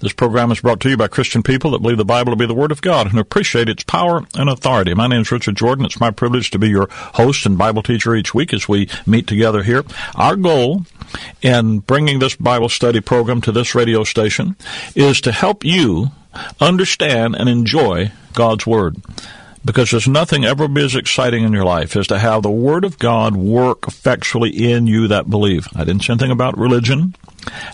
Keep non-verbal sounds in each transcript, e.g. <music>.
This program is brought to you by Christian people that believe the Bible to be the Word of God and appreciate its power and authority. My name is Richard Jordan. It's my privilege to be your host and Bible teacher each week as we meet together here. Our goal in bringing this Bible study program to this radio station is to help you understand and enjoy God's Word because there's nothing ever be as exciting in your life as to have the Word of God work effectually in you that believe. I didn't say anything about religion.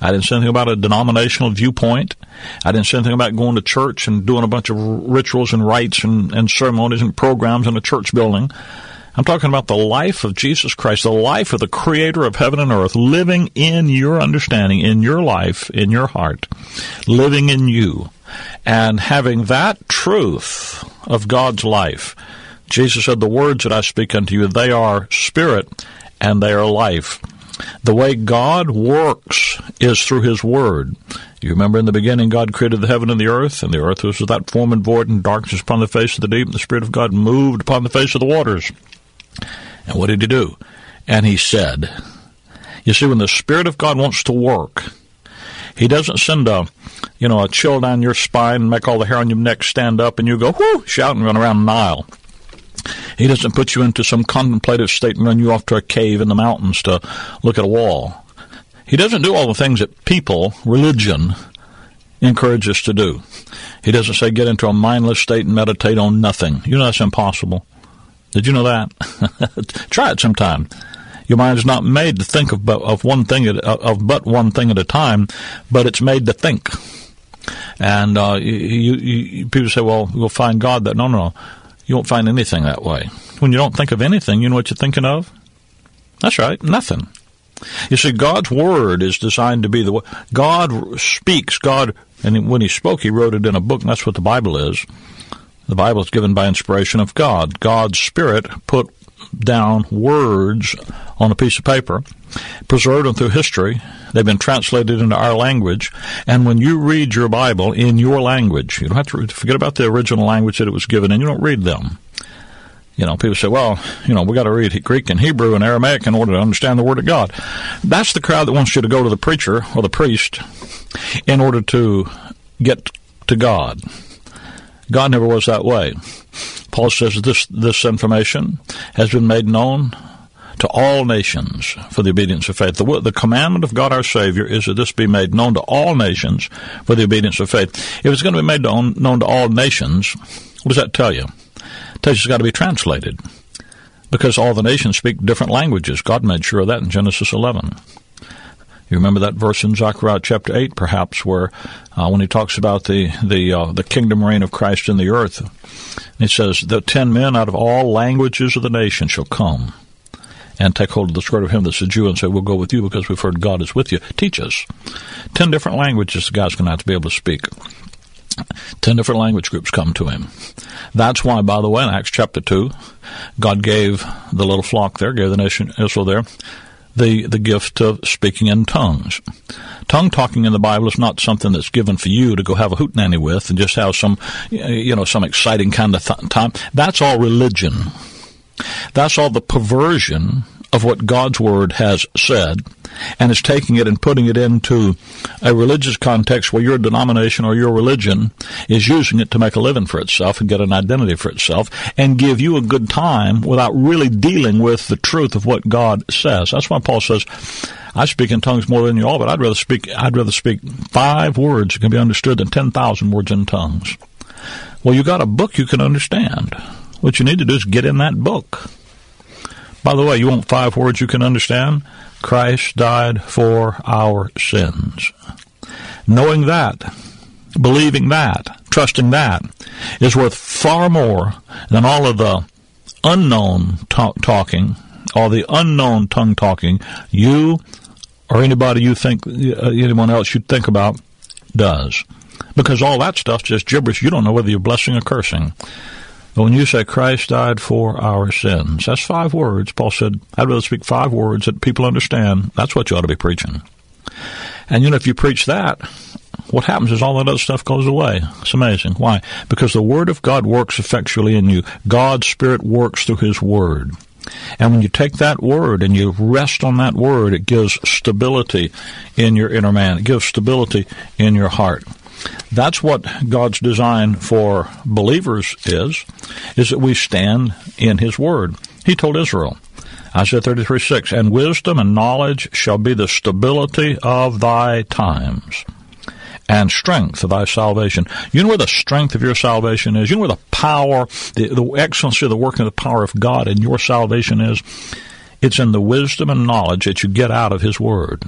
I didn't say anything about a denominational viewpoint. I didn't say anything about going to church and doing a bunch of rituals and rites and, and ceremonies and programs in a church building. I'm talking about the life of Jesus Christ, the life of the creator of heaven and earth, living in your understanding, in your life, in your heart, living in you, and having that truth of God's life. Jesus said, The words that I speak unto you, they are spirit and they are life. The way God works is through His Word. You remember in the beginning, God created the heaven and the earth, and the earth was without form and void, and darkness upon the face of the deep, and the Spirit of God moved upon the face of the waters. And what did He do? And He said, You see, when the Spirit of God wants to work, He doesn't send a, you know, a chill down your spine and make all the hair on your neck stand up, and you go, whoo, shout and run around the Nile. He doesn't put you into some contemplative state and run you off to a cave in the mountains to look at a wall. He doesn't do all the things that people, religion, encourage us to do. He doesn't say get into a mindless state and meditate on nothing. You know that's impossible. Did you know that? <laughs> Try it sometime. Your mind is not made to think of, but, of one thing at, of but one thing at a time, but it's made to think. And uh, you, you, people say, "Well, we'll find God." That no, no, no. You won't find anything that way. When you don't think of anything, you know what you're thinking of? That's right, nothing. You see, God's Word is designed to be the God speaks. God, and when He spoke, He wrote it in a book, and that's what the Bible is. The Bible is given by inspiration of God. God's Spirit put down words on a piece of paper, preserved them through history. They've been translated into our language. And when you read your Bible in your language, you don't have to forget about the original language that it was given in. You don't read them. You know, people say, well, you know, we got to read Greek and Hebrew and Aramaic in order to understand the Word of God. That's the crowd that wants you to go to the preacher or the priest in order to get to God. God never was that way. Paul says this this information has been made known to all nations for the obedience of faith. The, the commandment of God our Savior is that this be made known to all nations for the obedience of faith. If it's going to be made known, known to all nations, what does that tell you? It tells you it's got to be translated because all the nations speak different languages. God made sure of that in Genesis 11. You remember that verse in Zechariah chapter eight, perhaps, where uh, when he talks about the the uh, the kingdom reign of Christ in the earth, he says the ten men out of all languages of the nation shall come and take hold of the skirt of him that's a Jew and say, "We'll go with you because we've heard God is with you." Teach us. Ten different languages the guy's going to have to be able to speak. Ten different language groups come to him. That's why, by the way, in Acts chapter 2, God gave the little flock there, gave the nation Israel there, the, the gift of speaking in tongues. Tongue talking in the Bible is not something that's given for you to go have a hootenanny with and just have some, you know, some exciting kind of th- time. That's all religion. That's all the perversion of what God's Word has said and is taking it and putting it into a religious context where your denomination or your religion is using it to make a living for itself and get an identity for itself and give you a good time without really dealing with the truth of what God says. That's why Paul says, I speak in tongues more than you all, but I'd rather speak, I'd rather speak five words that can be understood than 10,000 words in tongues. Well, you got a book you can understand. What you need to do is get in that book. By the way, you want five words you can understand? Christ died for our sins. Knowing that, believing that, trusting that is worth far more than all of the unknown talk- talking, all the unknown tongue talking you or anybody you think, uh, anyone else you think about does. Because all that stuff's just gibberish. You don't know whether you're blessing or cursing. When you say Christ died for our sins, that's five words. Paul said, I'd rather speak five words that people understand. That's what you ought to be preaching. And you know, if you preach that, what happens is all that other stuff goes away. It's amazing. Why? Because the Word of God works effectually in you. God's Spirit works through His Word. And when you take that word and you rest on that word, it gives stability in your inner man. It gives stability in your heart. That's what God's design for believers is, is that we stand in His Word. He told Israel, Isaiah 33, 6, and wisdom and knowledge shall be the stability of thy times and strength of thy salvation. You know where the strength of your salvation is? You know where the power, the, the excellency of the working of the power of God in your salvation is? It's in the wisdom and knowledge that you get out of His Word.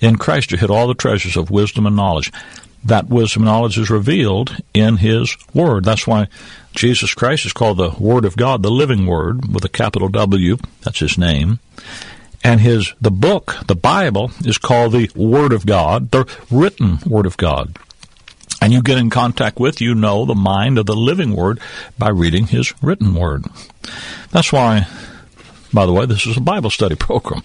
In Christ, you hit all the treasures of wisdom and knowledge that wisdom knowledge is revealed in His Word. That's why Jesus Christ is called the Word of God, the living Word, with a capital W. That's His name. And his the book, the Bible, is called the Word of God, the written Word of God. And you get in contact with, you know, the mind of the living Word by reading His written Word. That's why, by the way, this is a Bible study <laughs> program.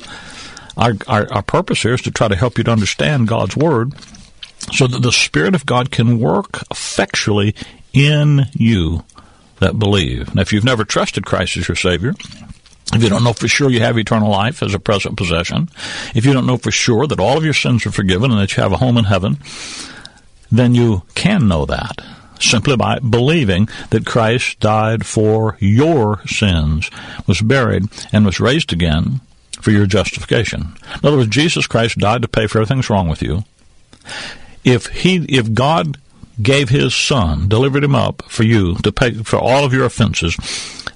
Our, our, our purpose here is to try to help you to understand God's Word so that the Spirit of God can work effectually in you that believe. Now, if you've never trusted Christ as your Savior, if you don't know for sure you have eternal life as a present possession, if you don't know for sure that all of your sins are forgiven and that you have a home in heaven, then you can know that simply by believing that Christ died for your sins, was buried, and was raised again for your justification. In other words, Jesus Christ died to pay for everything that's wrong with you if he if God gave his son, delivered him up for you to pay for all of your offenses,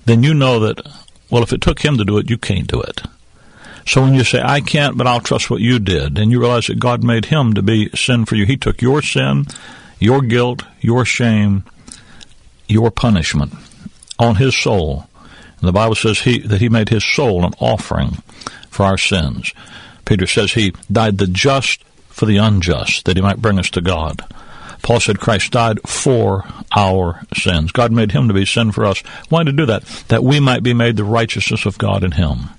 then you know that well if it took him to do it, you can't do it. So when you say, I can't, but I'll trust what you did, and you realize that God made him to be sin for you. He took your sin, your guilt, your shame, your punishment on his soul. And the Bible says he, that he made his soul an offering for our sins. Peter says he died the just for the unjust, that he might bring us to God. Paul said Christ died for our sins. God made him to be sin for us. Why did he do that? That we might be made the righteousness of God in him.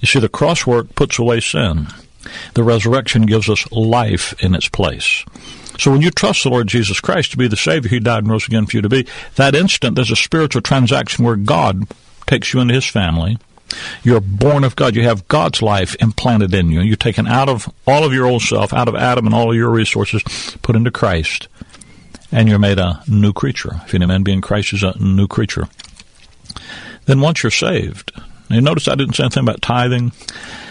You see, the cross work puts away sin. The resurrection gives us life in its place. So when you trust the Lord Jesus Christ to be the Savior, He died and rose again for you to be, that instant there's a spiritual transaction where God takes you into His family you're born of God. You have God's life implanted in you. You're taken out of all of your old self, out of Adam and all of your resources, put into Christ. And you're made a new creature. If any man be in Christ is a new creature. Then once you're saved, you notice I didn't say anything about tithing.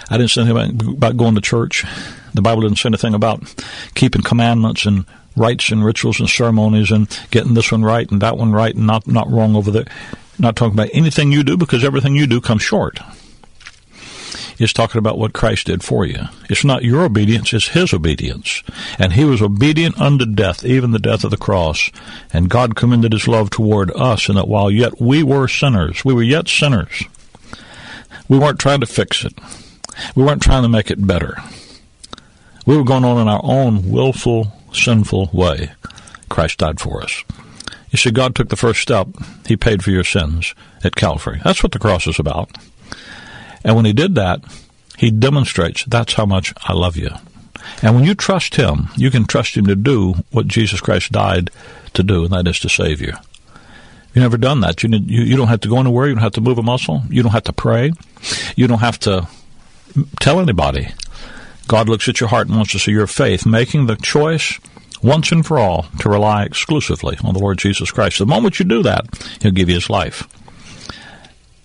I didn't say anything about, about going to church. The Bible didn't say anything about keeping commandments and rites and rituals and ceremonies and getting this one right and that one right and not, not wrong over there not talking about anything you do because everything you do comes short. It's talking about what Christ did for you. It's not your obedience, it's His obedience. And He was obedient unto death, even the death of the cross. And God commended His love toward us in that while yet we were sinners, we were yet sinners. We weren't trying to fix it. We weren't trying to make it better. We were going on in our own willful, sinful way. Christ died for us. You see, God took the first step. He paid for your sins at Calvary. That's what the cross is about. And when He did that, He demonstrates that's how much I love you. And when you trust Him, you can trust Him to do what Jesus Christ died to do, and that is to save you. You've never done that. You, you, you don't have to go anywhere. You don't have to move a muscle. You don't have to pray. You don't have to tell anybody. God looks at your heart and wants to see your faith, making the choice once and for all to rely exclusively on the Lord Jesus Christ. The moment you do that, He'll give you His life,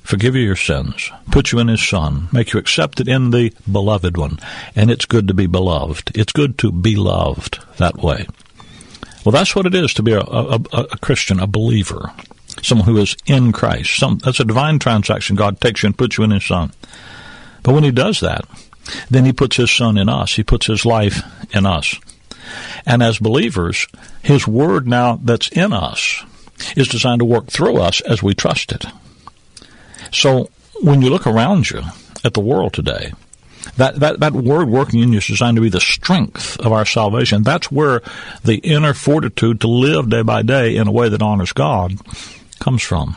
forgive you your sins, put you in His Son, make you accepted in the beloved one. And it's good to be beloved. It's good to be loved that way. Well, that's what it is to be a, a, a Christian, a believer, someone who is in Christ. Some, that's a divine transaction. God takes you and puts you in His Son. But when He does that, then He puts His Son in us. He puts His life in us. And as believers, His Word now that's in us is designed to work through us as we trust it. So when you look around you at the world today, That, that, that word working in you is designed to be the strength of our salvation. That's where the inner fortitude to live day by day in a way that honors God comes from.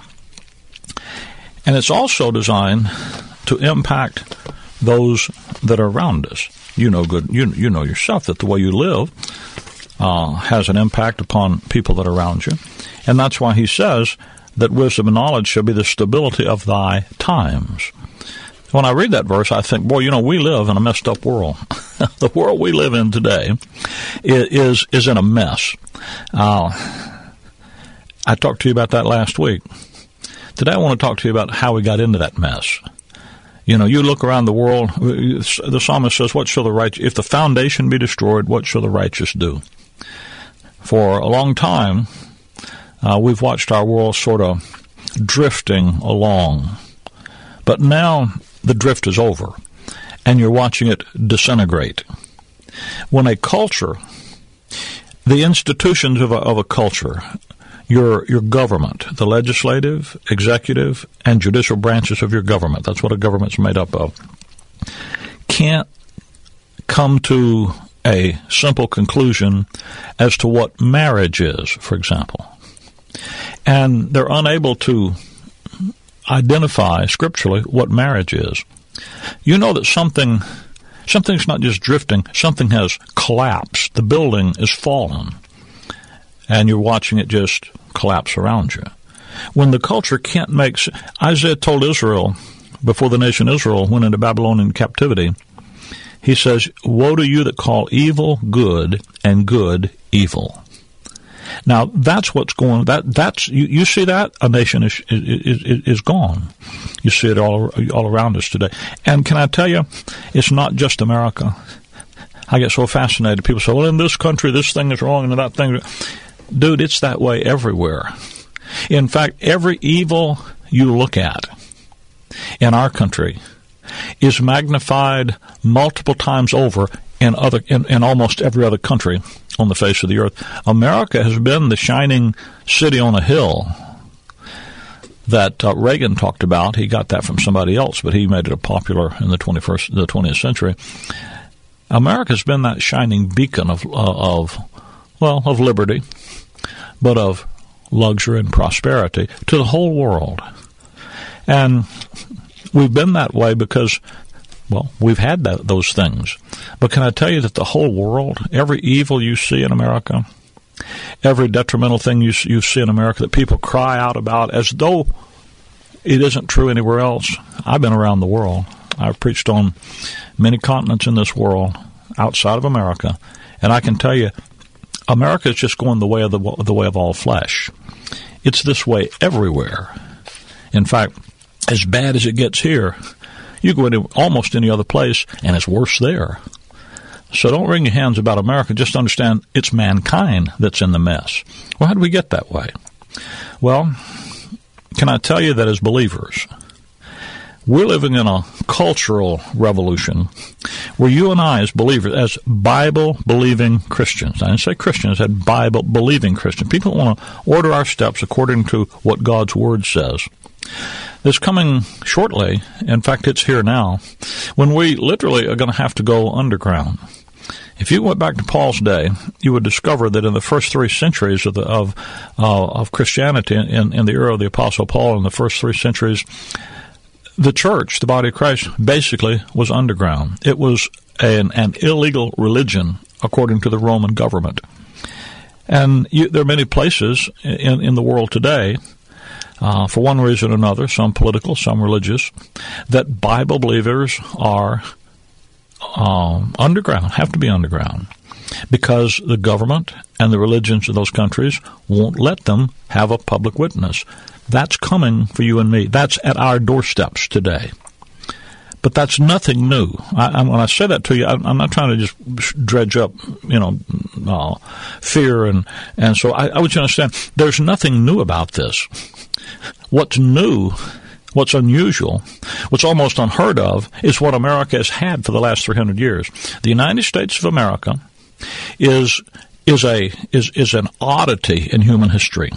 And it's also designed to impact those that are around us. You know good. You you know yourself that the way you live uh, has an impact upon people that are around you, and that's why he says that wisdom and knowledge shall be the stability of thy times. When I read that verse, I think, boy, you know, we live in a messed up world. <laughs> the world we live in today is is in a mess. Uh, I talked to you about that last week. Today, I want to talk to you about how we got into that mess. You know, you look around the world. The psalmist says, "What shall the righteous? If the foundation be destroyed, what shall the righteous do?" For a long time, uh, we've watched our world sort of drifting along, but now the drift is over, and you're watching it disintegrate. When a culture, the institutions of a, of a culture, your your government, the legislative, executive, and judicial branches of your government, that's what a government's made up of, can't come to a simple conclusion as to what marriage is, for example. And they're unable to identify scripturally what marriage is. You know that something something's not just drifting, something has collapsed. The building is fallen. And you're watching it just collapse around you. When the culture can't make Isaiah told Israel before the nation Israel went into Babylonian captivity, he says, Woe to you that call evil good and good evil. Now that's what's going. That that's you, you see that a nation is, is is gone. You see it all all around us today. And can I tell you, it's not just America. I get so fascinated. People say, "Well, in this country, this thing is wrong, and that thing." Dude, it's that way everywhere. In fact, every evil you look at in our country is magnified multiple times over in other in, in almost every other country on the face of the earth. America has been the shining city on a hill that uh, Reagan talked about. He got that from somebody else, but he made it a popular in the 21st, the 20th century. America's been that shining beacon of, uh, of, well, of liberty, but of luxury and prosperity to the whole world. And we've been that way because well, we've had that, those things. But can I tell you that the whole world, every evil you see in America, every detrimental thing you, you see in America that people cry out about as though it isn't true anywhere else. I've been around the world. I've preached on many continents in this world outside of America, and I can tell you, America is just going the way of the, the way of all flesh. It's this way everywhere. In fact, as bad as it gets here, you go into almost any other place, and it's worse there. So don't wring your hands about America. Just understand it's mankind that's in the mess. Well, how did we get that way? Well, can I tell you that as believers, we're living in a cultural revolution where you and I, as believers, as Bible believing Christians, I didn't say Christians, I said Bible believing Christians, people want to order our steps according to what God's Word says. Is coming shortly. In fact, it's here now. When we literally are going to have to go underground. If you went back to Paul's day, you would discover that in the first three centuries of the, of uh, of Christianity, in, in the era of the Apostle Paul, in the first three centuries, the church, the body of Christ, basically was underground. It was an, an illegal religion according to the Roman government. And you, there are many places in, in the world today uh, for one reason or another, some political, some religious, that Bible believers are um, underground, have to be underground, because the government and the religions of those countries won't let them have a public witness. That's coming for you and me. That's at our doorsteps today. But that's nothing new. I, when I say that to you, I, am not trying to just dredge up, you know, uh, fear and and so I, I want you to understand. There's nothing new about this. What's new, what's unusual, what's almost unheard of is what America has had for the last 300 years. The United States of America is is a is is an oddity in human history.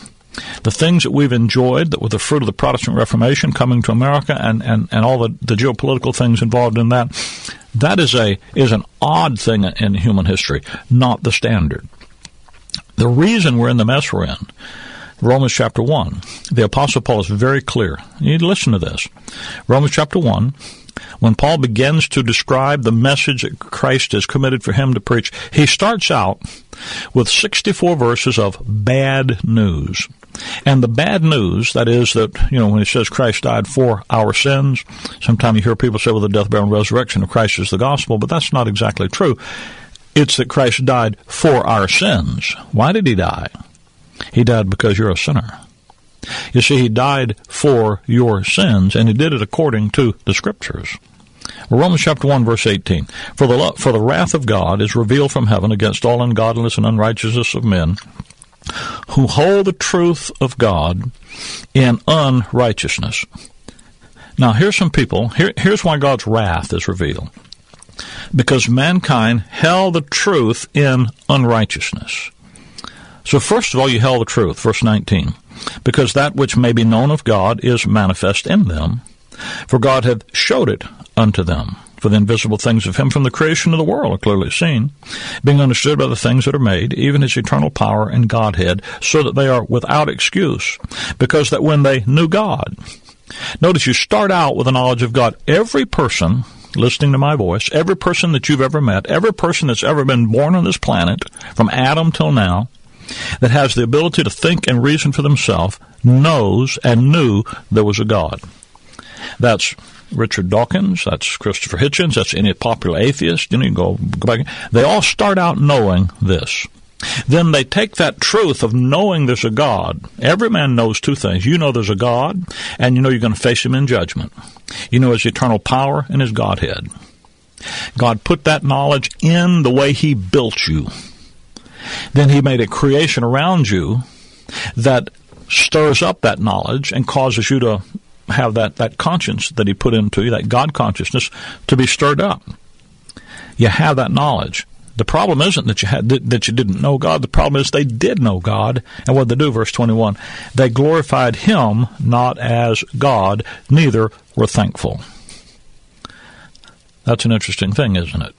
The things that we've enjoyed that were the fruit of the Protestant Reformation coming to America and, and, and all the, the geopolitical things involved in that, that is a is an odd thing in human history, not the standard. The reason we're in the mess we're in, Romans chapter 1, the Apostle Paul is very clear. You need to listen to this. Romans chapter 1, when Paul begins to describe the message that Christ has committed for him to preach, he starts out with 64 verses of bad news. And the bad news, that is that, you know, when it says Christ died for our sins, sometimes you hear people say, well, the death, burial, and resurrection of Christ is the gospel, but that's not exactly true. It's that Christ died for our sins. Why did he die? He died because you're a sinner. You see, he died for your sins, and he did it according to the Scriptures. Romans chapter 1 verse 18. For the, for the wrath of God is revealed from heaven against all ungodliness and unrighteousness of men, who hold the truth of God in unrighteousness. Now here's some people, here, here's why God's wrath is revealed. Because mankind held the truth in unrighteousness. So first of all, you held the truth, verse 19 because that which may be known of God is manifest in them. For God hath showed it unto them. For the invisible things of him from the creation of the world are clearly seen, being understood by the things that are made, even his eternal power and Godhead, so that they are without excuse, because that when they knew God, notice you start out with a knowledge of God. Every person listening to my voice, every person that you've ever met, every person that's ever been born on this planet, from Adam till now, that has the ability to think and reason for themselves knows and knew there was a God. That's Richard Dawkins, that's Christopher Hitchens, that's any popular atheist. You know, you go, go back. They all start out knowing this. Then they take that truth of knowing there's a God. Every man knows two things. You know there's a God, and you know you're going to face him in judgment. You know his eternal power and his Godhead. God put that knowledge in the way he built you. Then he made a creation around you that stirs up that knowledge and causes you to have that, that conscience that he put into you, that God consciousness, to be stirred up. You have that knowledge. The problem isn't that you had that you didn't know God. The problem is they did know God, and what they do? Verse twenty-one: they glorified Him not as God, neither were thankful. That's an interesting thing, isn't it?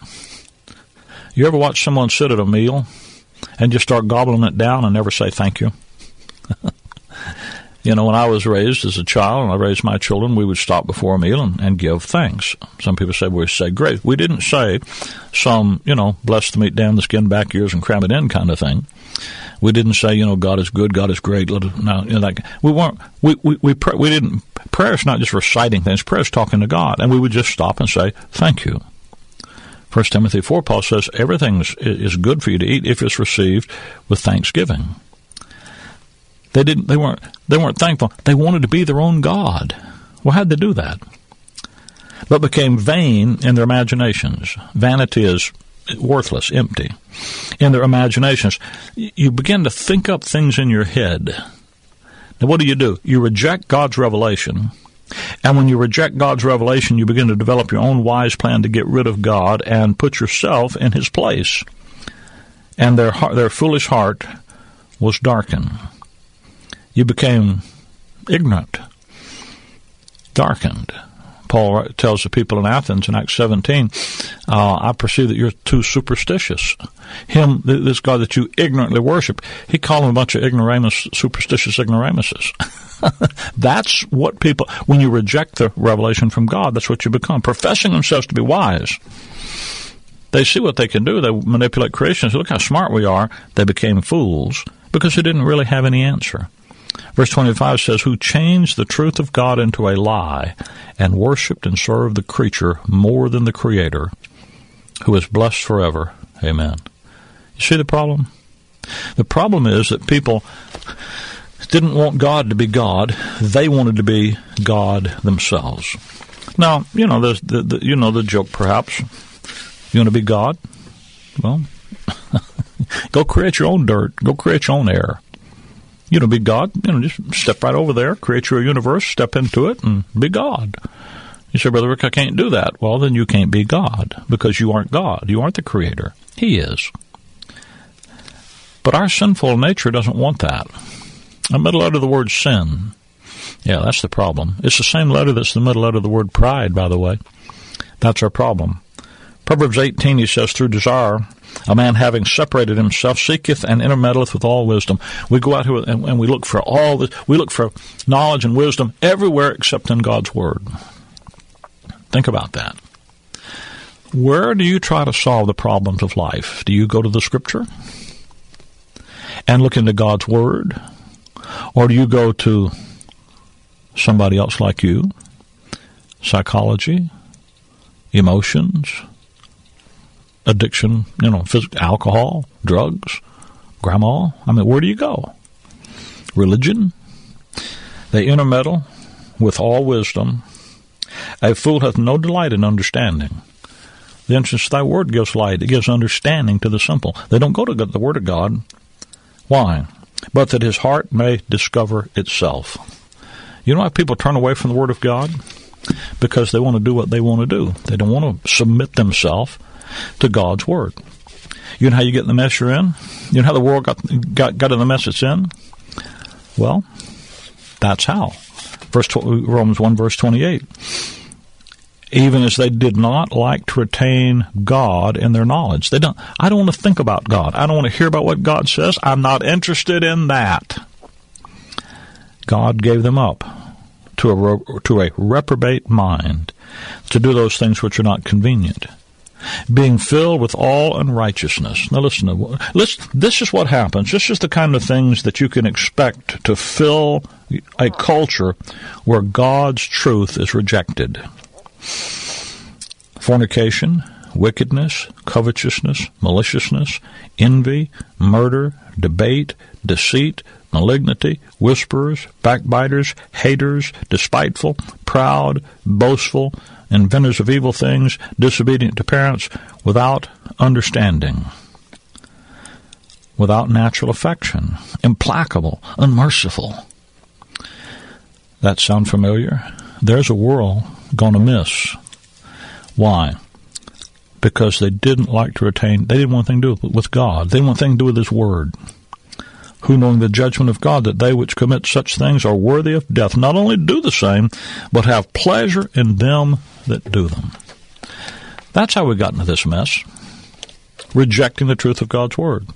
You ever watch someone sit at a meal and just start gobbling it down and never say thank you. <laughs> you know, when I was raised as a child and I raised my children, we would stop before a meal and, and give thanks. Some people say we say great. We didn't say some, you know, bless the meat, down the skin, back ears, and cram it in kind of thing. We didn't say, you know, God is good, God is great. No, you know, like we weren't. We we we, we didn't. Prayer is not just reciting things. Prayer is talking to God, and we would just stop and say, "Thank you." First Timothy 4, Paul says everything is good for you to eat if it's received with thanksgiving. They didn't. They weren't. They weren't thankful. They wanted to be their own God. Well, how'd they do that? But became vain in their imaginations. Vanity is worthless, empty. In their imaginations, you begin to think up things in your head. Now, what do you do? You reject God's revelation and when you reject God's revelation, you begin to develop your own wise plan to get rid of God and put yourself in His place. And their their foolish heart was darkened. You became ignorant, darkened. Paul tells the people in Athens in Acts 17, uh, I perceive that you're too superstitious. Him, this God that you ignorantly worship, he called them a bunch of ignoramus, superstitious ignoramuses. <laughs> that's what people, when you reject the revelation from God, that's what you become. Professing themselves to be wise. They see what they can do. They manipulate creation. Say, look how smart we are. They became fools because they didn't really have any answer. Verse 25 says, Who changed the truth of God into a lie and worshiped and served the creature more than the Creator, who is blessed forever. Amen. You see the problem? The problem is that people didn't want God to be God; they wanted to be God themselves. Now, you know, the, the you know the joke. Perhaps you want to be God. Well, <laughs> go create your own dirt. Go create your own air. You know, be God. You know, just step right over there, create your universe, step into it, and be God. You say, Brother Rick, I can't do that. Well, then you can't be God because you aren't God. You aren't the Creator. He is. But our sinful nature doesn't want that. A middle letter of the word sin. Yeah, that's the problem. It's the same letter that's the middle letter of the word pride, by the way. That's our problem. Proverbs 18, he says, through desire, a man having separated himself seeketh and intermeddleth with all wisdom. We go out here and, and we look for all this. We look for knowledge and wisdom everywhere except in God's Word. Think about that. Where do you try to solve the problems of life? Do you go to the Scripture and look into God's Word? Or do you go to somebody else like you? Psychology? Emotions? Addiction, you know, physical, alcohol, drugs, grandma. I mean, where do you go? Religion. They intermeddle with all wisdom. A fool hath no delight in understanding. Then since thy word gives light, it gives understanding to the simple. They don't go to the word of God. Why? But that his heart may discover itself. You know why people turn away from the word of God? Because they want to do what they want to do. They don't want to submit themselves to God's Word. You know how you get in the mess you're in? You know how the world got, got, got in the mess it's in? Well, that's how. Verse Romans 1, verse 28. Even as they did not like to retain God in their knowledge. They don't, I don't want to think about God. I don't want to hear about what God says. I'm not interested in that. God gave them up to a, to a reprobate mind to do those things which are not convenient being filled with all unrighteousness. Now listen, listen, this is what happens. This is the kind of things that you can expect to fill a culture where God's truth is rejected. Fornication, wickedness, covetousness, maliciousness, envy, murder, debate, deceit, malignity, whisperers, backbiters, haters, despiteful, proud, boastful, inventors of evil things, disobedient to parents, without understanding, without natural affection, implacable, unmerciful. That sound familiar? There's a world going to miss. Why? Because they didn't like to retain, they didn't want anything to do with God. They didn't want anything to do with His Word who knowing the judgment of God that they which commit such things are worthy of death, not only do the same, but have pleasure in them that do them. That's how we got into this mess, rejecting the truth of God's Word.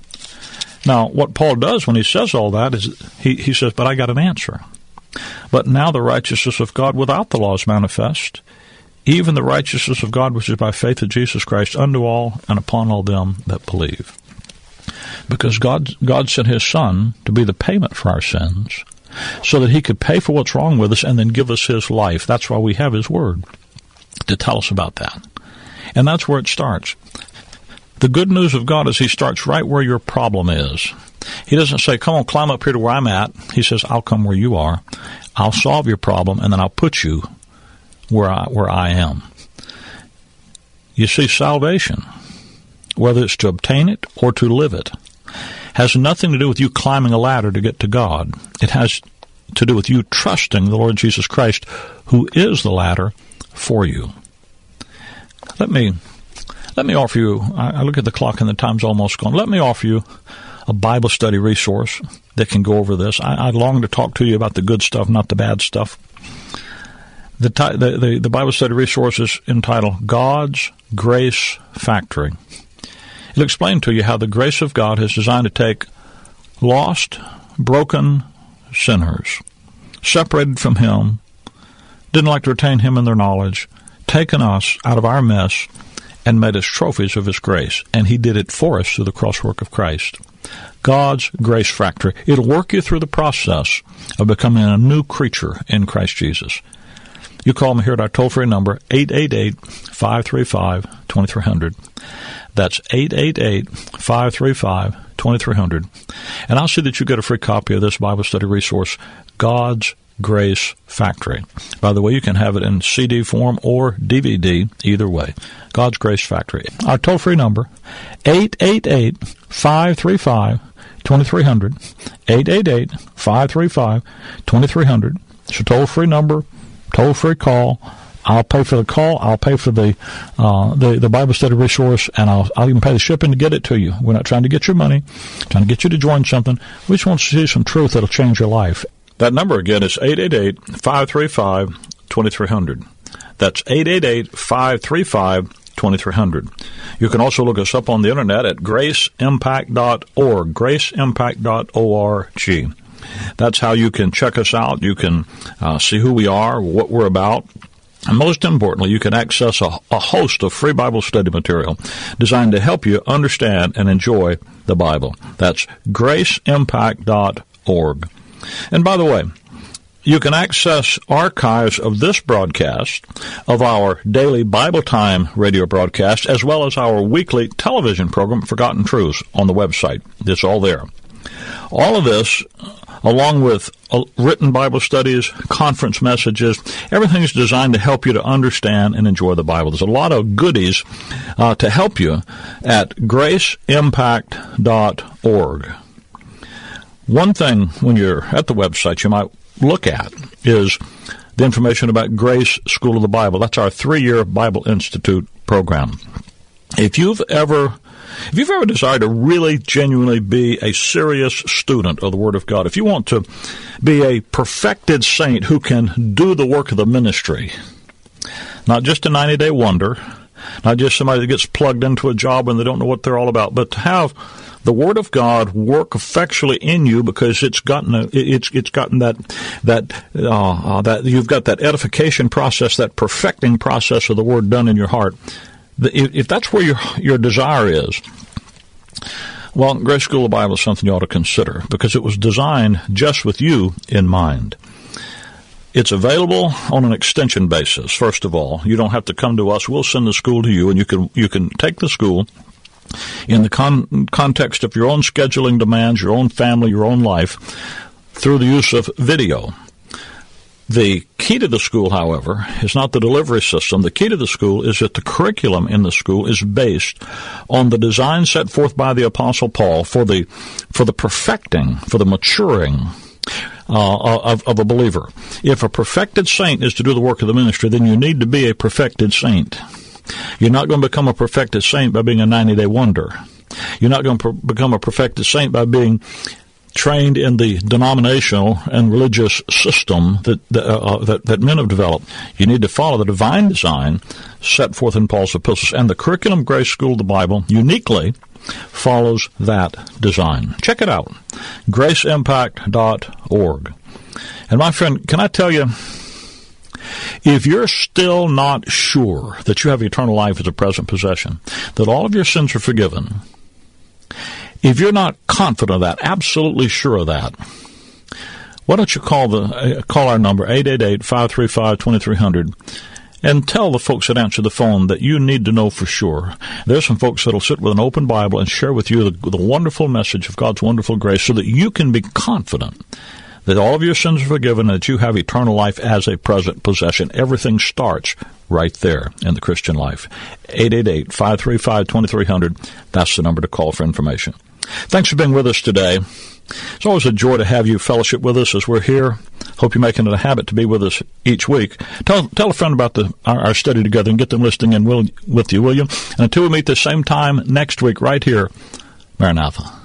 Now, what Paul does when he says all that is he, he says, But I got an answer. But now the righteousness of God without the law is manifest, even the righteousness of God which is by faith of Jesus Christ unto all and upon all them that believe because God, God sent His Son to be the payment for our sins so that He could pay for what's wrong with us and then give us His life. That's why we have His Word to tell us about that. And that's where it starts. The good news of God is He starts right where your problem is. He doesn't say, come on, climb up here to where I'm at. He says, I'll come where you are. I'll solve your problem and then I'll put you where I, where I am. You see, salvation, whether it's to obtain it or to live it, has nothing to do with you climbing a ladder to get to God. It has to do with you trusting the Lord Jesus Christ, who is the ladder for you. Let me let me offer you. I look at the clock and the time's almost gone. Let me offer you a Bible study resource that can go over this. I, I long to talk to you about the good stuff, not the bad stuff. The, the, the, the Bible study resource is entitled God's Grace Factory. It'll explain to you how the grace of God is designed to take lost, broken sinners, separated from Him, didn't like to retain Him in their knowledge, taken us out of our mess, and made us trophies of His grace. And He did it for us through the cross work of Christ. God's grace factory. It'll work you through the process of becoming a new creature in Christ Jesus. You call me here at our toll free number, 888 535 2300. That's 888 535 2300. And I'll see that you get a free copy of this Bible study resource, God's Grace Factory. By the way, you can have it in CD form or DVD, either way. God's Grace Factory. Our toll free number, 888 535 2300. 888 535 2300. It's a toll free number, toll free call I'll pay for the call. I'll pay for the uh, the, the Bible study resource, and I'll I'll even pay the shipping to get it to you. We're not trying to get your money, trying to get you to join something. We just want to see some truth that'll change your life. That number again is 888 535 2300. That's 888 535 2300. You can also look us up on the internet at graceimpact.org, graceimpact.org. That's how you can check us out. You can uh, see who we are, what we're about. And most importantly, you can access a, a, host of free Bible study material designed to help you understand and enjoy the Bible. That's graceimpact.org. And by the way, you can access archives of this broadcast, of our daily Bible Time radio broadcast, as well as our weekly television program, Forgotten Truths, on the website. It's all there. All of this, along with uh, written Bible studies, conference messages, everything is designed to help you to understand and enjoy the Bible. There's a lot of goodies uh, to help you at graceimpact.org. One thing when you're at the website you might look at is the information about Grace School of the Bible. That's our three year Bible Institute program. If you've ever if you've ever desired to really genuinely be a serious student of the Word of God, if you want to be a perfected saint who can do the work of the ministry, not just a 90 day wonder, not just somebody that gets plugged into a job and they don't know what they're all about, but to have the Word of God work effectually in you because it's gotten a, it's it's gotten that that uh, uh, that you've got that edification process, that perfecting process of the Word done in your heart. If that's where your your desire is, well, Grace School of Bible is something you ought to consider because it was designed just with you in mind. It's available on an extension basis. First of all, you don't have to come to us. We'll send the school to you, and you can you can take the school in the con- context of your own scheduling demands, your own family, your own life, through the use of video. The key to the school, however, is not the delivery system. The key to the school is that the curriculum in the school is based on the design set forth by the Apostle Paul for the for the perfecting, for the maturing uh, of, of a believer. If a perfected saint is to do the work of the ministry, then you need to be a perfected saint. You're not going to become a perfected saint by being a 90 day wonder. You're not going to become a perfected saint by being trained in the denominational and religious system that that, uh, uh, that, that men have developed. You need to follow the divine design set forth in Paul's epistles, and the Curriculum Grace School of the Bible uniquely follows that design. Check it out, graceimpact.org. And my friend, can I tell you? If you're still not sure that you have eternal life as a present possession, that all of your sins are forgiven, if you're not confident of that, absolutely sure of that, why don't you call the uh, call our number 888-535-2300 and tell the folks that answer the phone that you need to know for sure. There's some folks that'll sit with an open Bible and share with you the, the wonderful message of God's wonderful grace so that you can be confident that all of your sins are forgiven and that you have eternal life as a present possession. Everything starts right there in the Christian life. 888-535-2300. That's the number to call for information. Thanks for being with us today. It's always a joy to have you fellowship with us as we're here. Hope you're making it a habit to be with us each week. Tell, tell a friend about the, our, our study together and get them listening in will, with you, will you? And until we meet the same time next week right here, Maranatha.